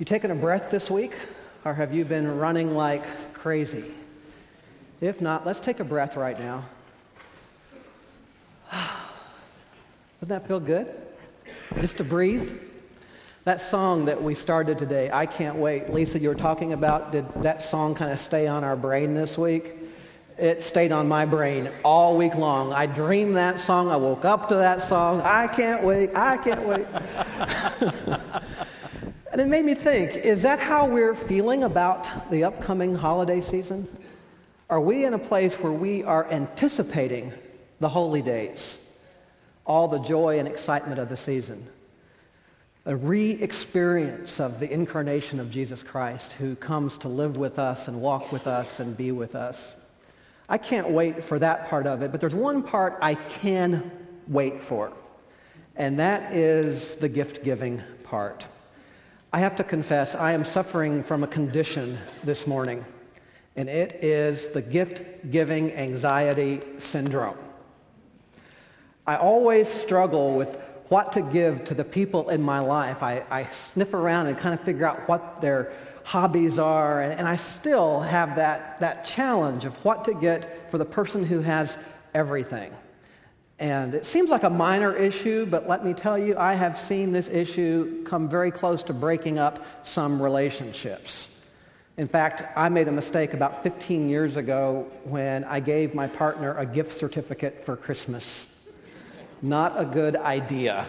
You taken a breath this week, or have you been running like crazy? If not, let's take a breath right now. Doesn't that feel good? Just to breathe? That song that we started today, I Can't Wait, Lisa, you were talking about, did that song kind of stay on our brain this week? It stayed on my brain all week long. I dreamed that song. I woke up to that song. I can't wait. I can't wait. And it made me think is that how we're feeling about the upcoming holiday season? Are we in a place where we are anticipating the holy days, all the joy and excitement of the season? A re experience of the incarnation of Jesus Christ who comes to live with us and walk with us and be with us. I can't wait for that part of it, but there's one part I can wait for, and that is the gift giving part. I have to confess, I am suffering from a condition this morning, and it is the gift giving anxiety syndrome. I always struggle with what to give to the people in my life. I, I sniff around and kind of figure out what their hobbies are, and, and I still have that, that challenge of what to get for the person who has everything. And it seems like a minor issue, but let me tell you, I have seen this issue come very close to breaking up some relationships. In fact, I made a mistake about 15 years ago when I gave my partner a gift certificate for Christmas. Not a good idea.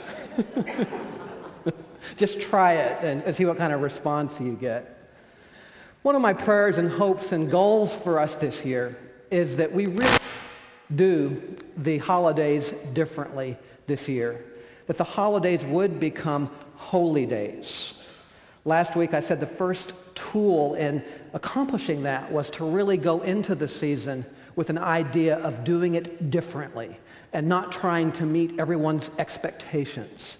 Just try it and, see what kind of response you get. One of my prayers and hopes and goals for us this year is that we really do the holidays differently this year, that the holidays would become holy days. Last week I said the first tool in accomplishing that was to really go into the season with an idea of doing it differently and not trying to meet everyone's expectations.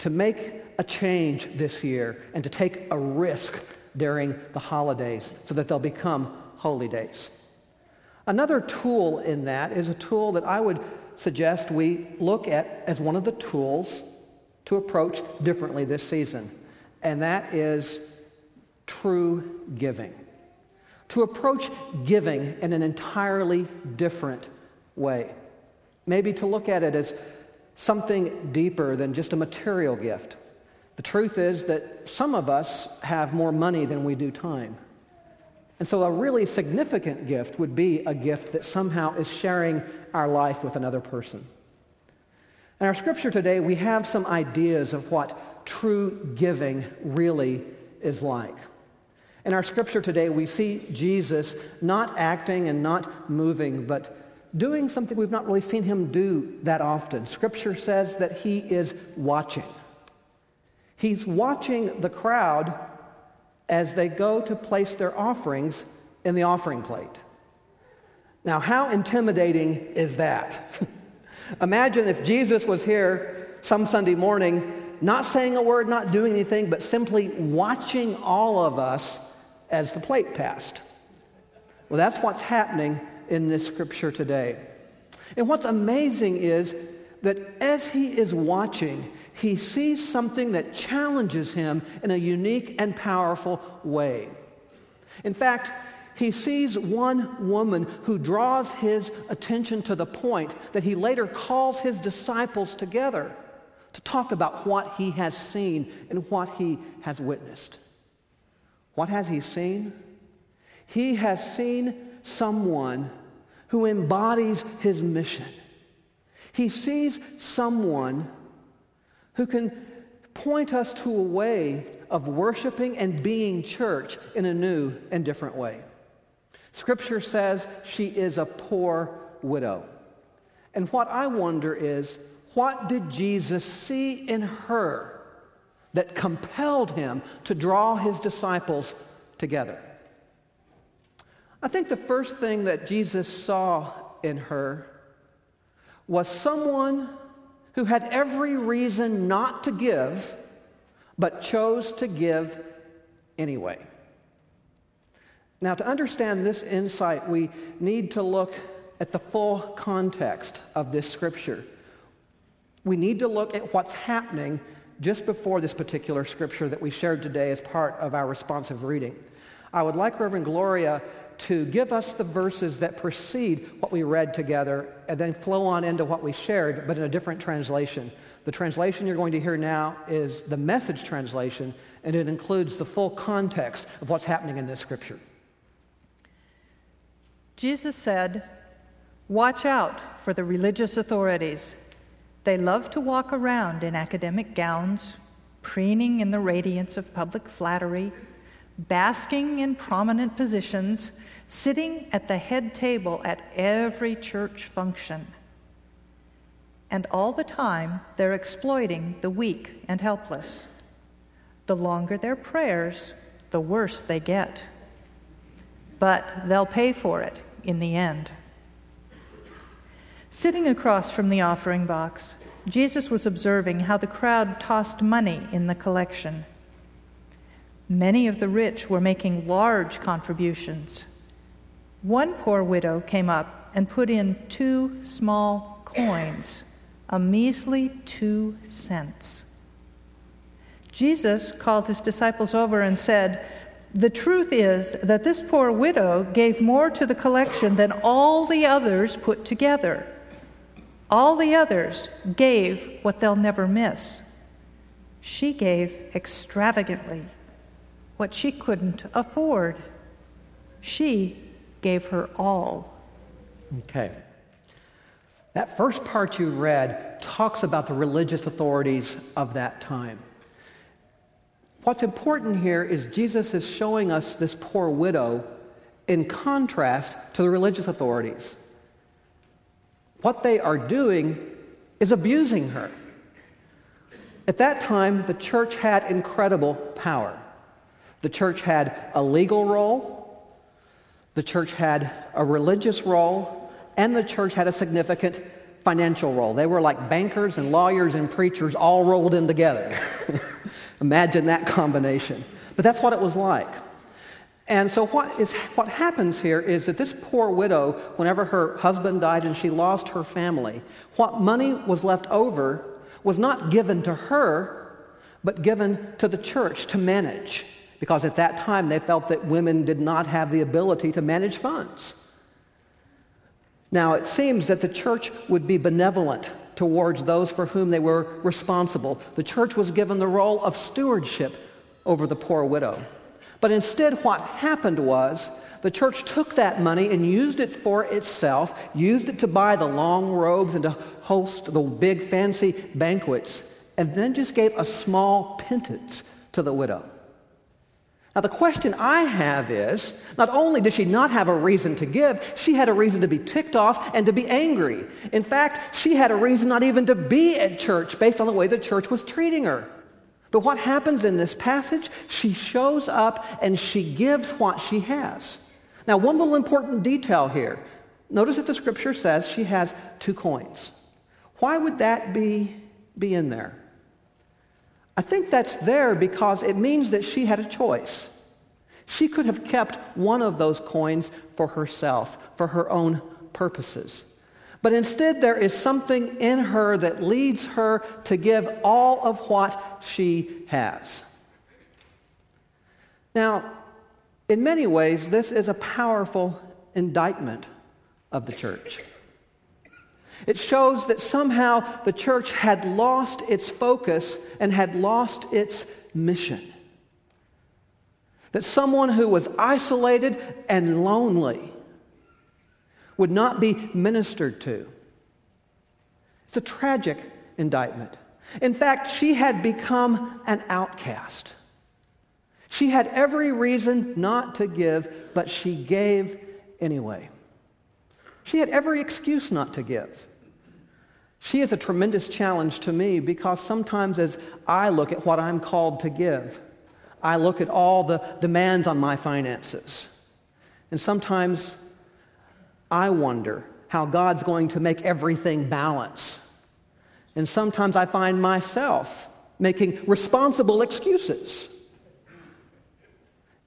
To make a change this year and to take a risk during the holidays so that they'll become holy days. Another tool in that is a tool that I would suggest we look at as one of the tools to approach differently this season, and that is true giving. To approach giving in an entirely different way. Maybe to look at it as something deeper than just a material gift. The truth is that some of us have more money than we do time. And so, a really significant gift would be a gift that somehow is sharing our life with another person. In our scripture today, we have some ideas of what true giving really is like. In our scripture today, we see Jesus not acting and not moving, but doing something we've not really seen him do that often. Scripture says that he is watching. He's watching the crowd as they go to place their offerings in the offering plate. Now, how intimidating is that? Imagine if Jesus was here some Sunday morning, not saying a word, not doing anything, but simply watching all of us as the plate passed. Well, that's what's happening in this scripture today. And what's amazing is that as he is watching, he sees something that challenges him in a unique and powerful way. In fact, he sees one woman who draws his attention to the point that he later calls his disciples together to talk about what he has seen and what he has witnessed. What has he seen? He has seen someone who embodies his mission. He sees someone who can point us to a way of worshiping and being church in a new and different way. Scripture says she is a poor widow. And what I wonder is, what did Jesus see in her that compelled him to draw his disciples together? I think the first thing that Jesus saw in her was someone who had every reason not to give, but chose to give anyway. Now, to understand this insight, we need to look at the full context of this scripture. We need to look at what's happening just before this particular scripture that we shared today as part of our responsive reading. I would like Reverend Gloria to give us the verses that precede what we read together and then flow on into what we shared, but in a different translation. The translation you're going to hear now is the message translation, and it includes the full context of what's happening in this scripture. Jesus said, Watch out for the religious authorities. They love to walk around in academic gowns, preening in the radiance of public flattery, basking in prominent positions, sitting at the head table at every church function. And all the time, they're exploiting the weak and helpless. The longer their prayers, the worse they get. But they'll pay for it in the end. Sitting across from the offering box, Jesus was observing how the crowd tossed money in the collection. Many of the rich were making large contributions. One poor widow came up and put in two small coins, a measly two cents. Jesus called his disciples over and said, The truth is that this poor widow gave more to the collection than all the others put together. All the others gave what they'll never miss. She gave extravagantly what she couldn't afford. She gave her all. Okay. That first part you read talks about the religious authorities of that time. What's important here is Jesus is showing us this poor widow in contrast to the religious authorities what they are doing is abusing her. At that time, the church had incredible power. The church had a legal role, the church had a religious role, and the church had a significant financial role. They were like bankers and lawyers and preachers all rolled in together. Imagine that combination. But that's what it was like. And so, what, is, what happens here is that this poor widow, whenever her husband died and she lost her family, what money was left over was not given to her, but given to the church to manage. Because at that time they felt that women did not have the ability to manage funds. Now, it seems that the church would be benevolent towards those for whom they were responsible. The church was given the role of stewardship over the poor widow. But instead, what happened was the church took that money and used it for itself, used it to buy the long robes and to host the big fancy banquets, and then just gave a small pittance to the widow. Now, the question I have is not only did she not have a reason to give, she had a reason to be ticked off and to be angry. In fact, she had a reason not even to be at church based on the way the church was treating her. But what happens in this passage? She shows up and she gives what she has. Now, one little important detail here. Notice that the scripture says she has two coins. Why would that be, be in there? I think that's there because it means that she had a choice. She could have kept one of those coins for herself, for her own purposes. But instead, there is something in her that leads her to give all of what she has. Now, in many ways, this is a powerful indictment of the church. It shows that somehow the church had lost its focus and had lost its mission. That someone who was isolated and lonely would not be ministered to. It's a tragic indictment. In fact, she had become an outcast. She had every reason not to give, but she gave anyway. She had every excuse not to give. She is a tremendous challenge to me because sometimes as I look at what I'm called to give, I look at all the demands on my finances. And sometimes I wonder how God's going to make everything balance. And sometimes I find myself making responsible excuses.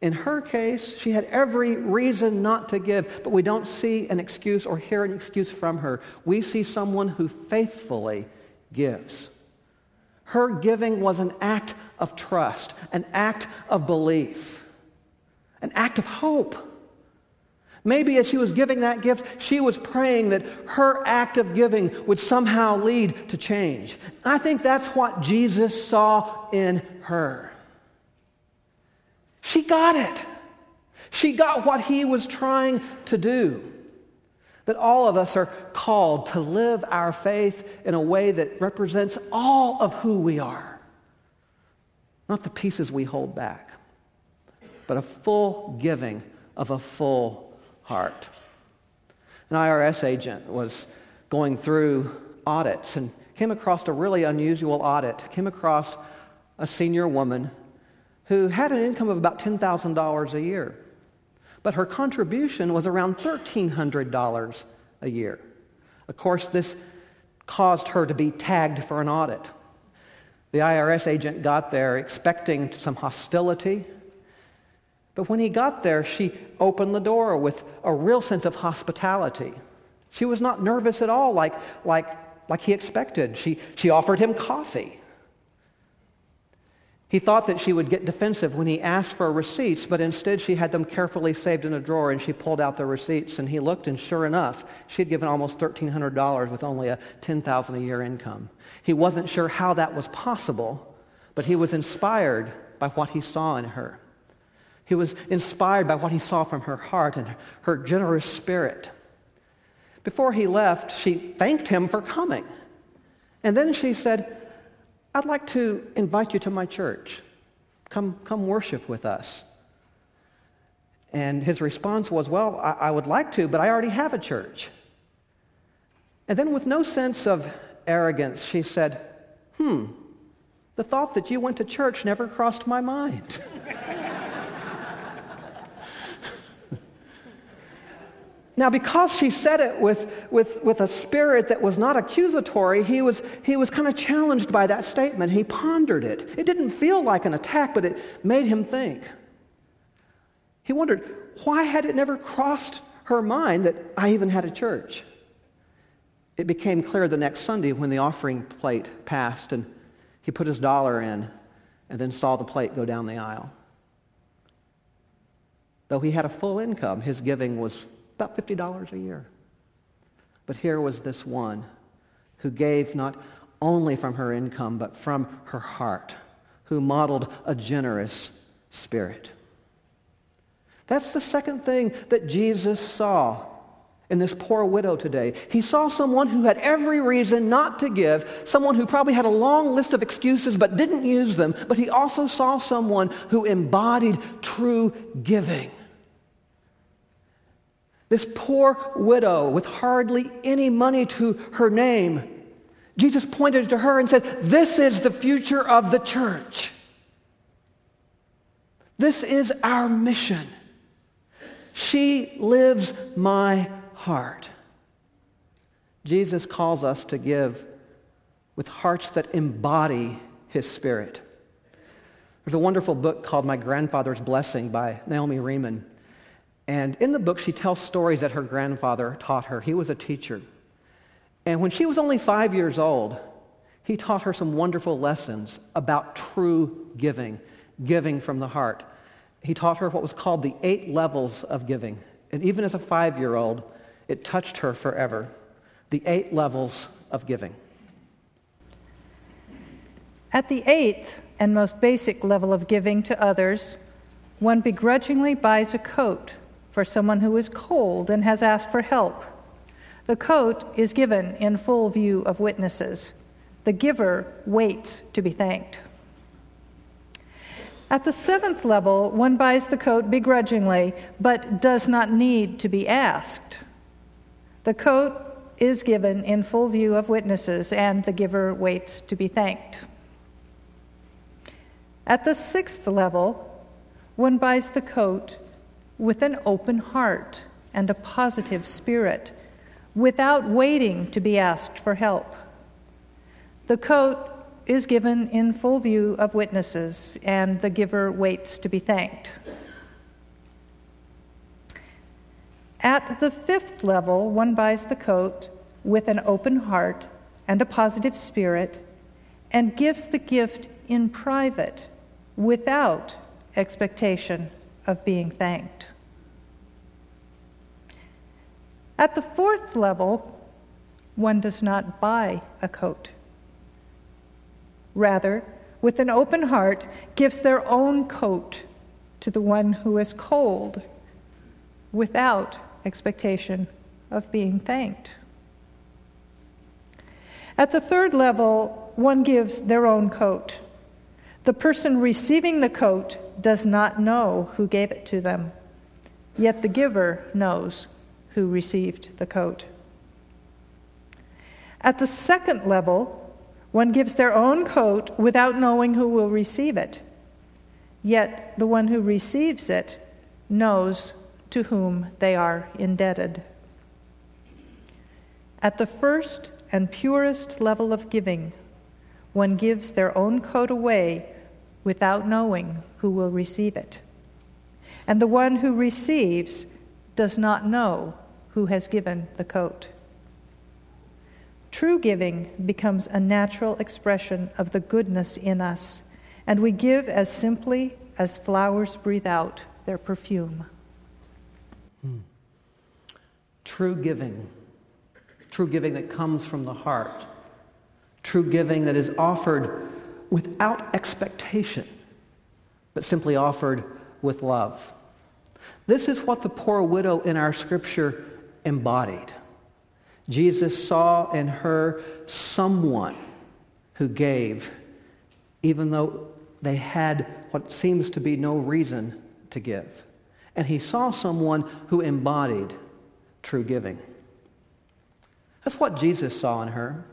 In her case, she had every reason not to give, but we don't see an excuse or hear an excuse from her. We see someone who faithfully gives. Her giving was an act of trust, an act of belief, an act of hope. Maybe as she was giving that gift, she was praying that her act of giving would somehow lead to change. I think that's what Jesus saw in her. She got it. She got what he was trying to do. That all of us are called to live our faith in a way that represents all of who we are, not the pieces we hold back, but a full giving of a full heart. An IRS agent was going through audits and came across a really unusual audit, came across a senior woman who had an income of about $10,000 a year but her contribution was around $1,300 a year. Of course, this caused her to be tagged for an audit. The IRS agent got there expecting some hostility. But when he got there, she opened the door with a real sense of hospitality. She was not nervous at all, like, like, like he expected. She, she offered him coffee. He thought that she would get defensive when he asked for receipts, but instead she had them carefully saved in a drawer and she pulled out the receipts and he looked and sure enough, she had given almost $1,300 with only a $10,000 a year income. He wasn't sure how that was possible, but he was inspired by what he saw in her. He was inspired by what he saw from her heart and her generous spirit. Before he left, she thanked him for coming. And then she said, I'd like to invite you to my church. Come, come worship with us. And his response was, Well, I, I would like to, but I already have a church. And then, with no sense of arrogance, she said, Hmm, the thought that you went to church never crossed my mind. Now, because she said it with, with, with a spirit that was not accusatory, he was, he was kind of challenged by that statement. He pondered it. It didn't feel like an attack, but it made him think. He wondered, why had it never crossed her mind that I even had a church? It became clear the next Sunday when the offering plate passed and he put his dollar in and then saw the plate go down the aisle. Though he had a full income, his giving was about $50 a year. But here was this one who gave not only from her income, but from her heart, who modeled a generous spirit. That's the second thing that Jesus saw in this poor widow today. He saw someone who had every reason not to give, someone who probably had a long list of excuses but didn't use them, but he also saw someone who embodied true giving. This poor widow with hardly any money to her name. Jesus pointed to her and said, This is the future of the church. This is our mission. She lives my heart. Jesus calls us to give with hearts that embody his spirit. There's a wonderful book called My Grandfather's Blessing by Naomi Remen. And in the book, she tells stories that her grandfather taught her. He was a teacher. And when she was only five years old, he taught her some wonderful lessons about true giving, giving from the heart. He taught her what was called the eight levels of giving. And even as a five year old, it touched her forever. The eight levels of giving. At the eighth and most basic level of giving to others, one begrudgingly buys a coat for someone who is cold and has asked for help. The coat is given in full view of witnesses. The giver waits to be thanked. At the seventh level, one buys the coat begrudgingly, but does not need to be asked. The coat is given in full view of witnesses, and the giver waits to be thanked. At the sixth level, one buys the coat with an open heart and a positive spirit, without waiting to be asked for help. The coat is given in full view of witnesses, and the giver waits to be thanked. At the fifth level, one buys the coat with an open heart and a positive spirit, and gives the gift in private without expectation of being thanked. At the fourth level, one does not buy a coat. Rather, with an open heart, gives their own coat to the one who is cold without expectation of being thanked. At the third level, one gives their own coat. The person receiving the coat does not know who gave it to them, yet the giver knows who received the coat. At the second level, one gives their own coat without knowing who will receive it, yet the one who receives it knows to whom they are indebted. At the first and purest level of giving, one gives their own coat away without knowing who will receive it. And the one who receives does not know who has given the coat. True giving becomes a natural expression of the goodness in us, and we give as simply as flowers breathe out their perfume. Hmm. True giving true giving that comes from the heart, true giving that is offered without expectation, but simply offered with love. This is what the poor widow in our scripture embodied. Jesus saw in her someone who gave, even though they had what seems to be no reason to give. And he saw someone who embodied true giving. That's what Jesus saw in her.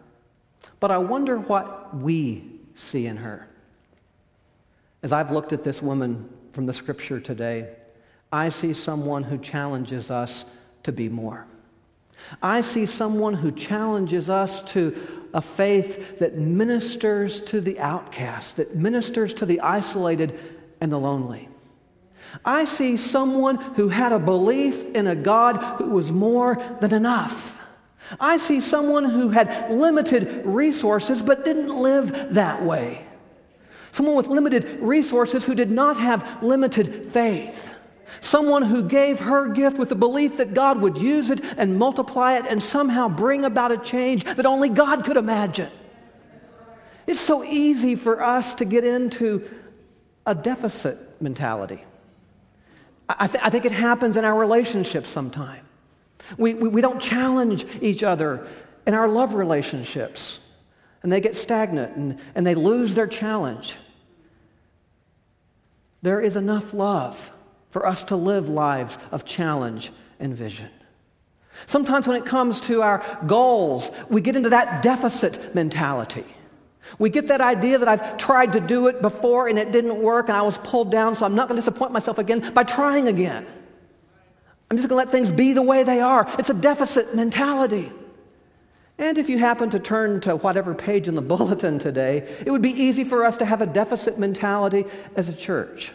But I wonder what we see in her. As I've looked at this woman from the scripture today, I see someone who challenges us to be more. I see someone who challenges us to a faith that ministers to the outcast, that ministers to the isolated and the lonely. I see someone who had a belief in a God who was more than enough. I see someone who had limited resources but didn't live that way. Someone with limited resources who did not have limited faith. Someone who gave her gift with the belief that God would use it and multiply it and somehow bring about a change that only God could imagine. It's so easy for us to get into a deficit mentality. I, th- I think it happens in our relationships sometimes. We, we, we don't challenge each other in our love relationships, and they get stagnant and, and they lose their challenge. There is enough love for us to live lives of challenge and vision. Sometimes, when it comes to our goals, we get into that deficit mentality. We get that idea that I've tried to do it before and it didn't work and I was pulled down, so I'm not going to disappoint myself again by trying again. I'm just going to let things be the way they are. It's a deficit mentality. And if you happen to turn to whatever page in the bulletin today, it would be easy for us to have a deficit mentality as a church.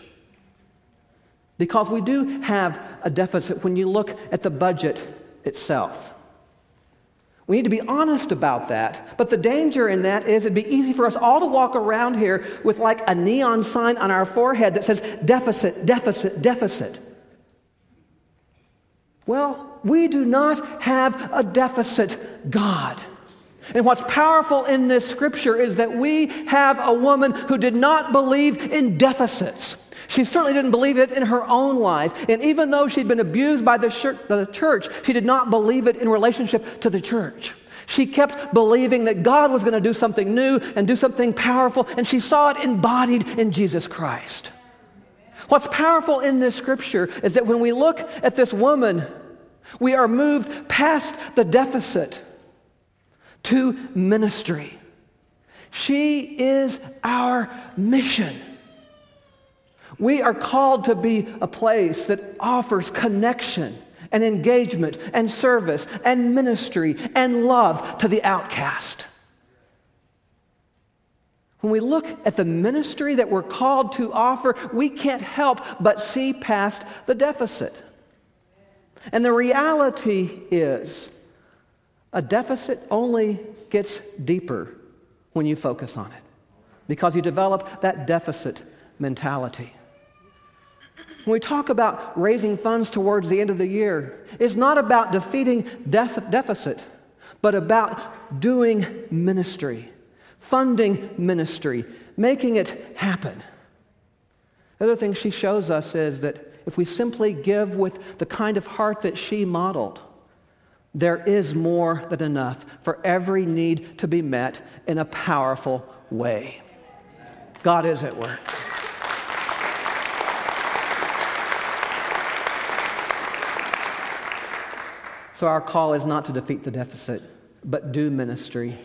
Because we do have a deficit when you look at the budget itself. We need to be honest about that. But the danger in that is it'd be easy for us all to walk around here with like a neon sign on our forehead that says deficit, deficit, deficit. Well, we do not have a deficit God. And what's powerful in this scripture is that we have a woman who did not believe in deficits. She certainly didn't believe it in her own life. And even though she'd been abused by the church, she did not believe it in relationship to the church. She kept believing that God was going to do something new and do something powerful, and she saw it embodied in Jesus Christ. What's powerful in this scripture is that when we look at this woman, we are moved past the deficit to ministry. She is our mission. We are called to be a place that offers connection and engagement and service and ministry and love to the outcast. When we look at the ministry that we're called to offer, we can't help but see past the deficit. And the reality is, a deficit only gets deeper when you focus on it. because you develop that deficit mentality. When we talk about raising funds towards the end of the year, it's not about defeating deficit, but about doing ministry, funding ministry, making it happen. The other thing she shows us is that if we simply give with the kind of heart that she modeled, there is more than enough for every need to be met in a powerful way. God is at work. So, our call is not to defeat the deficit, but do ministry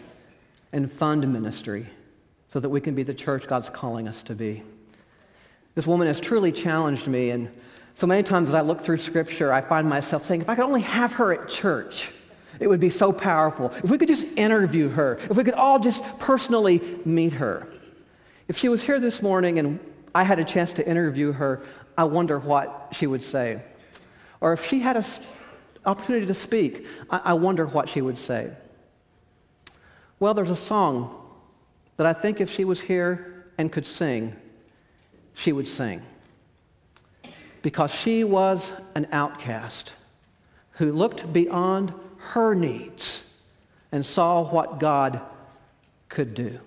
and fund ministry so that we can be the church God's calling us to be. This woman has truly challenged me, and so many times as I look through Scripture, I find myself saying, if I could only have her at church, it would be so powerful. If we could just interview her, if we could all just personally meet her. If she was here this morning and I had a chance to interview her, I wonder what she would say. Or if she had an opportunity to speak, I, I wonder what she would say. Well, there's a song that I think if she was here and could sing, she would sing because she was an outcast who looked beyond her needs and saw what God could do.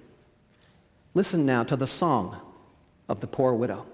Listen now to the song of the poor widow.